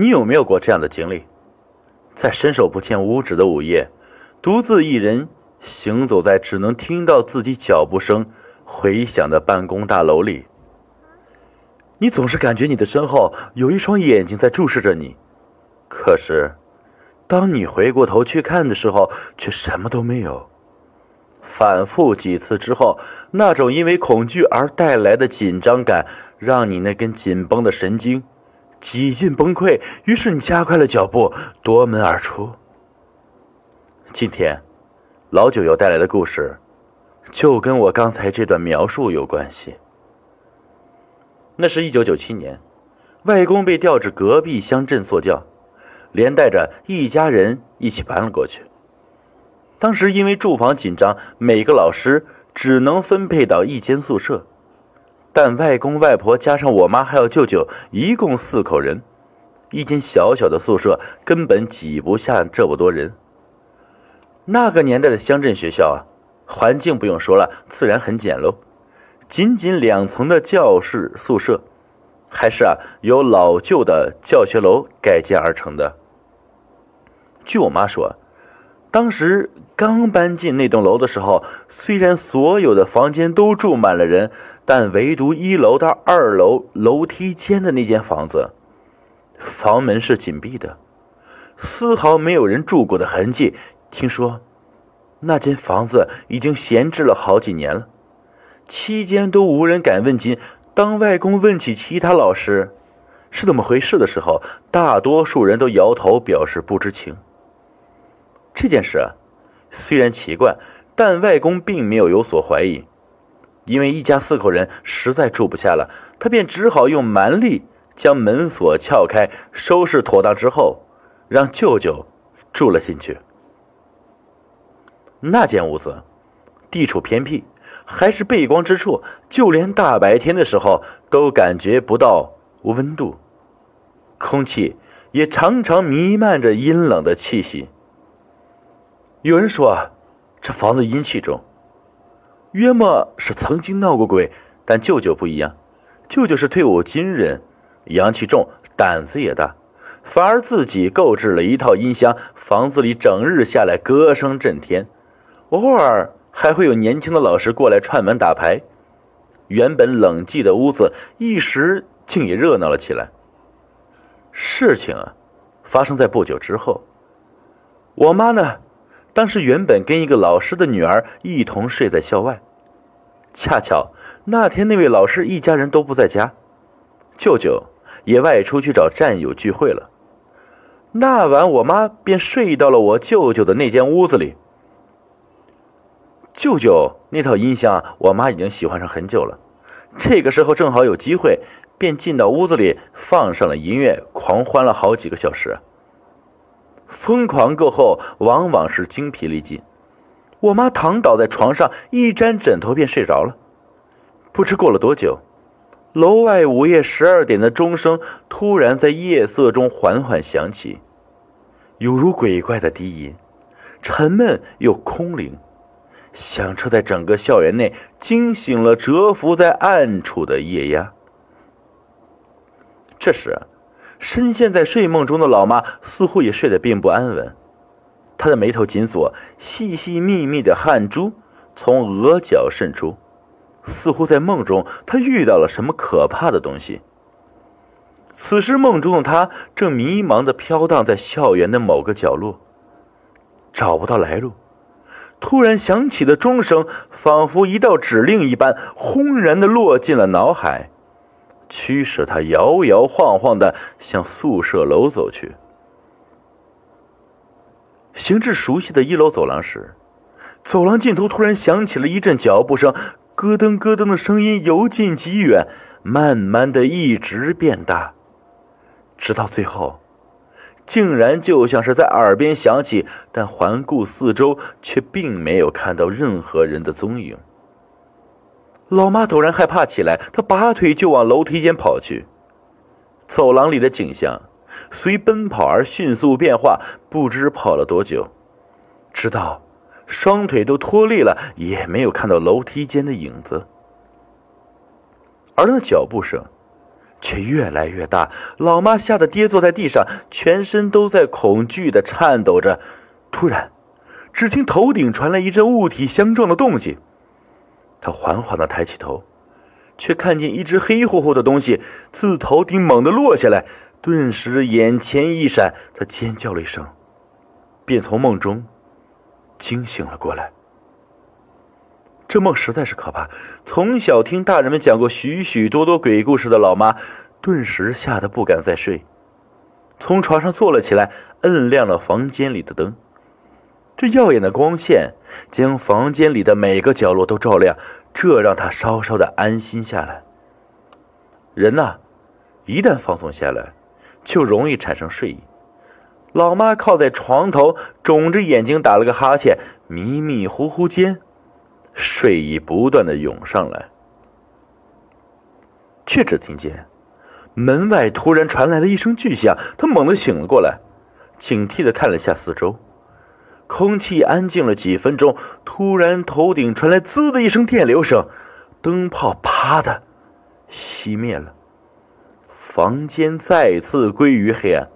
你有没有过这样的经历？在伸手不见五指的午夜，独自一人行走在只能听到自己脚步声回响的办公大楼里，你总是感觉你的身后有一双眼睛在注视着你，可是，当你回过头去看的时候，却什么都没有。反复几次之后，那种因为恐惧而带来的紧张感，让你那根紧绷的神经几近崩溃。于是你加快了脚步，夺门而出。今天，老九要带来的故事，就跟我刚才这段描述有关系。那是一九九七年，外公被调至隔壁乡镇做教，连带着一家人一起搬了过去。当时因为住房紧张，每个老师只能分配到一间宿舍，但外公外婆加上我妈还有舅舅，一共四口人，一间小小的宿舍根本挤不下这么多人。那个年代的乡镇学校啊，环境不用说了，自然很简陋，仅仅两层的教室宿舍，还是啊由老旧的教学楼改建而成的。据我妈说。当时刚搬进那栋楼的时候，虽然所有的房间都住满了人，但唯独一楼到二楼楼梯间的那间房子，房门是紧闭的，丝毫没有人住过的痕迹。听说那间房子已经闲置了好几年了，期间都无人敢问津。当外公问起其他老师是怎么回事的时候，大多数人都摇头表示不知情。这件事虽然奇怪，但外公并没有有所怀疑，因为一家四口人实在住不下了，他便只好用蛮力将门锁撬开，收拾妥当之后，让舅舅住了进去。那间屋子地处偏僻，还是背光之处，就连大白天的时候都感觉不到温度，空气也常常弥漫着阴冷的气息。有人说啊，这房子阴气重，约莫是曾经闹过鬼。但舅舅不一样，舅舅是退伍军人，阳气重，胆子也大，反而自己购置了一套音箱，房子里整日下来歌声震天，偶尔还会有年轻的老师过来串门打牌。原本冷寂的屋子，一时竟也热闹了起来。事情啊，发生在不久之后，我妈呢？当时原本跟一个老师的女儿一同睡在校外，恰巧那天那位老师一家人都不在家，舅舅也外出去找战友聚会了。那晚我妈便睡到了我舅舅的那间屋子里。舅舅那套音箱，我妈已经喜欢上很久了，这个时候正好有机会，便进到屋子里放上了音乐，狂欢了好几个小时。疯狂过后，往往是精疲力尽。我妈躺倒在床上，一沾枕头便睡着了。不知过了多久，楼外午夜十二点的钟声突然在夜色中缓缓响起，犹如鬼怪的低吟，沉闷又空灵，响彻在整个校园内，惊醒了蛰伏在暗处的夜鸦。这时。深陷在睡梦中的老妈似乎也睡得并不安稳，她的眉头紧锁，细细密密的汗珠从额角渗出，似乎在梦中她遇到了什么可怕的东西。此时梦中的她正迷茫的飘荡在校园的某个角落，找不到来路。突然响起的钟声，仿佛一道指令一般，轰然的落进了脑海。驱使他摇摇晃晃的向宿舍楼走去。行至熟悉的一楼走廊时，走廊尽头突然响起了一阵脚步声，咯噔咯噔的声音由近及远，慢慢的一直变大，直到最后，竟然就像是在耳边响起，但环顾四周却并没有看到任何人的踪影。老妈陡然害怕起来，她拔腿就往楼梯间跑去。走廊里的景象随奔跑而迅速变化，不知跑了多久，直到双腿都脱力了，也没有看到楼梯间的影子。而那脚步声，却越来越大。老妈吓得跌坐在地上，全身都在恐惧的颤抖着。突然，只听头顶传来一阵物体相撞的动静。他缓缓的抬起头，却看见一只黑乎乎的东西自头顶猛地落下来，顿时眼前一闪，他尖叫了一声，便从梦中惊醒了过来。这梦实在是可怕。从小听大人们讲过许许多多鬼故事的老妈，顿时吓得不敢再睡，从床上坐了起来，摁亮了房间里的灯。这耀眼的光线将房间里的每个角落都照亮，这让她稍稍的安心下来。人呐，一旦放松下来，就容易产生睡意。老妈靠在床头，肿着眼睛打了个哈欠，迷迷糊糊间。睡意不断的涌上来，却只听见门外突然传来了一声巨响。他猛地醒了过来，警惕的看了下四周，空气安静了几分钟。突然，头顶传来“滋”的一声电流声，灯泡啪的熄灭了，房间再次归于黑暗。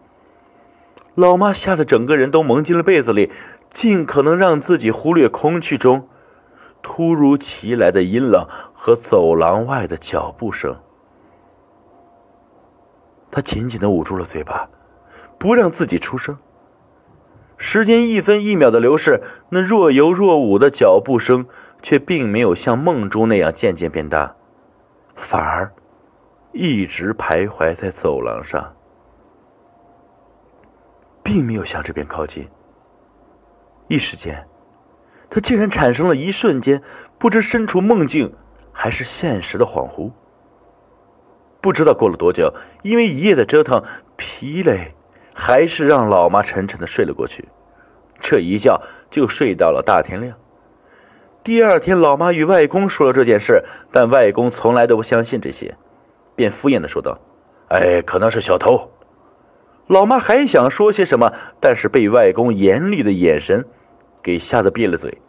老妈吓得整个人都蒙进了被子里，尽可能让自己忽略空气中。突如其来的阴冷和走廊外的脚步声，他紧紧的捂住了嘴巴，不让自己出声。时间一分一秒的流逝，那若有若无的脚步声却并没有像梦中那样渐渐变大，反而一直徘徊在走廊上，并没有向这边靠近。一时间。他竟然产生了一瞬间不知身处梦境还是现实的恍惚。不知道过了多久，因为一夜的折腾，疲累还是让老妈沉沉的睡了过去。这一觉就睡到了大天亮。第二天，老妈与外公说了这件事，但外公从来都不相信这些，便敷衍的说道：“哎，可能是小偷。”老妈还想说些什么，但是被外公严厉的眼神。给吓得闭了嘴。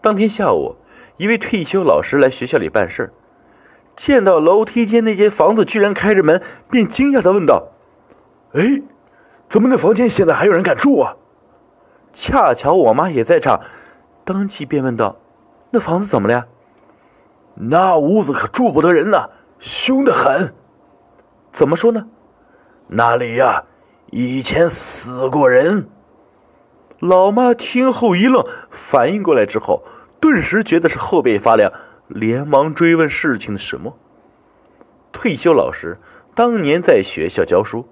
当天下午，一位退休老师来学校里办事见到楼梯间那间房子居然开着门，便惊讶的问道：“哎，怎么那房间现在还有人敢住啊？”恰巧我妈也在场，当即便问道：“那房子怎么了呀？”“那屋子可住不得人呐，凶得很。”“怎么说呢？”“那里呀，以前死过人。”老妈听后一愣，反应过来之后，顿时觉得是后背发凉，连忙追问事情的始末。退休老师当年在学校教书，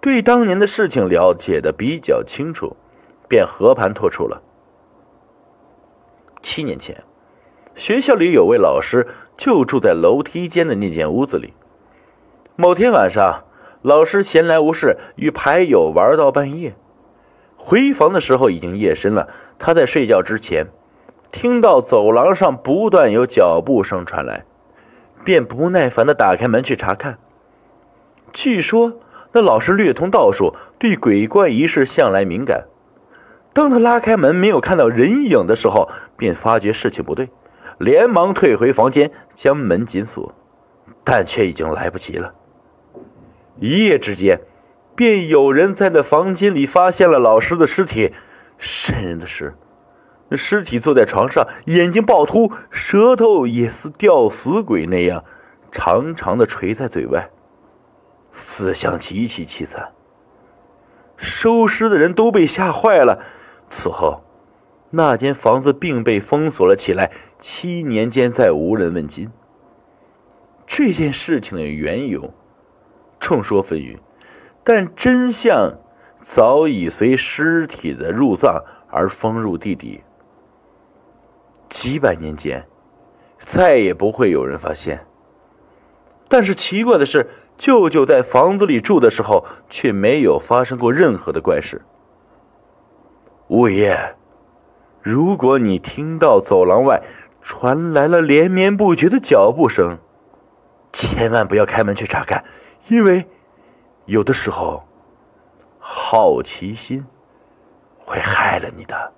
对当年的事情了解的比较清楚，便和盘托出了。七年前，学校里有位老师就住在楼梯间的那间屋子里。某天晚上，老师闲来无事，与牌友玩到半夜。回房的时候已经夜深了，他在睡觉之前，听到走廊上不断有脚步声传来，便不耐烦的打开门去查看。据说那老师略通道术，对鬼怪一事向来敏感。当他拉开门没有看到人影的时候，便发觉事情不对，连忙退回房间将门紧锁，但却已经来不及了。一夜之间。便有人在那房间里发现了老师的尸体。瘆人的是，那尸体坐在床上，眼睛暴突，舌头也似吊死鬼那样长长的垂在嘴外，死相极其凄惨。收尸的人都被吓坏了。此后，那间房子并被封锁了起来，七年间再无人问津。这件事情的缘由，众说纷纭。但真相早已随尸体的入葬而封入地底，几百年间再也不会有人发现。但是奇怪的是，舅舅在房子里住的时候，却没有发生过任何的怪事。物业，如果你听到走廊外传来了连绵不绝的脚步声，千万不要开门去查看，因为。有的时候，好奇心会害了你的。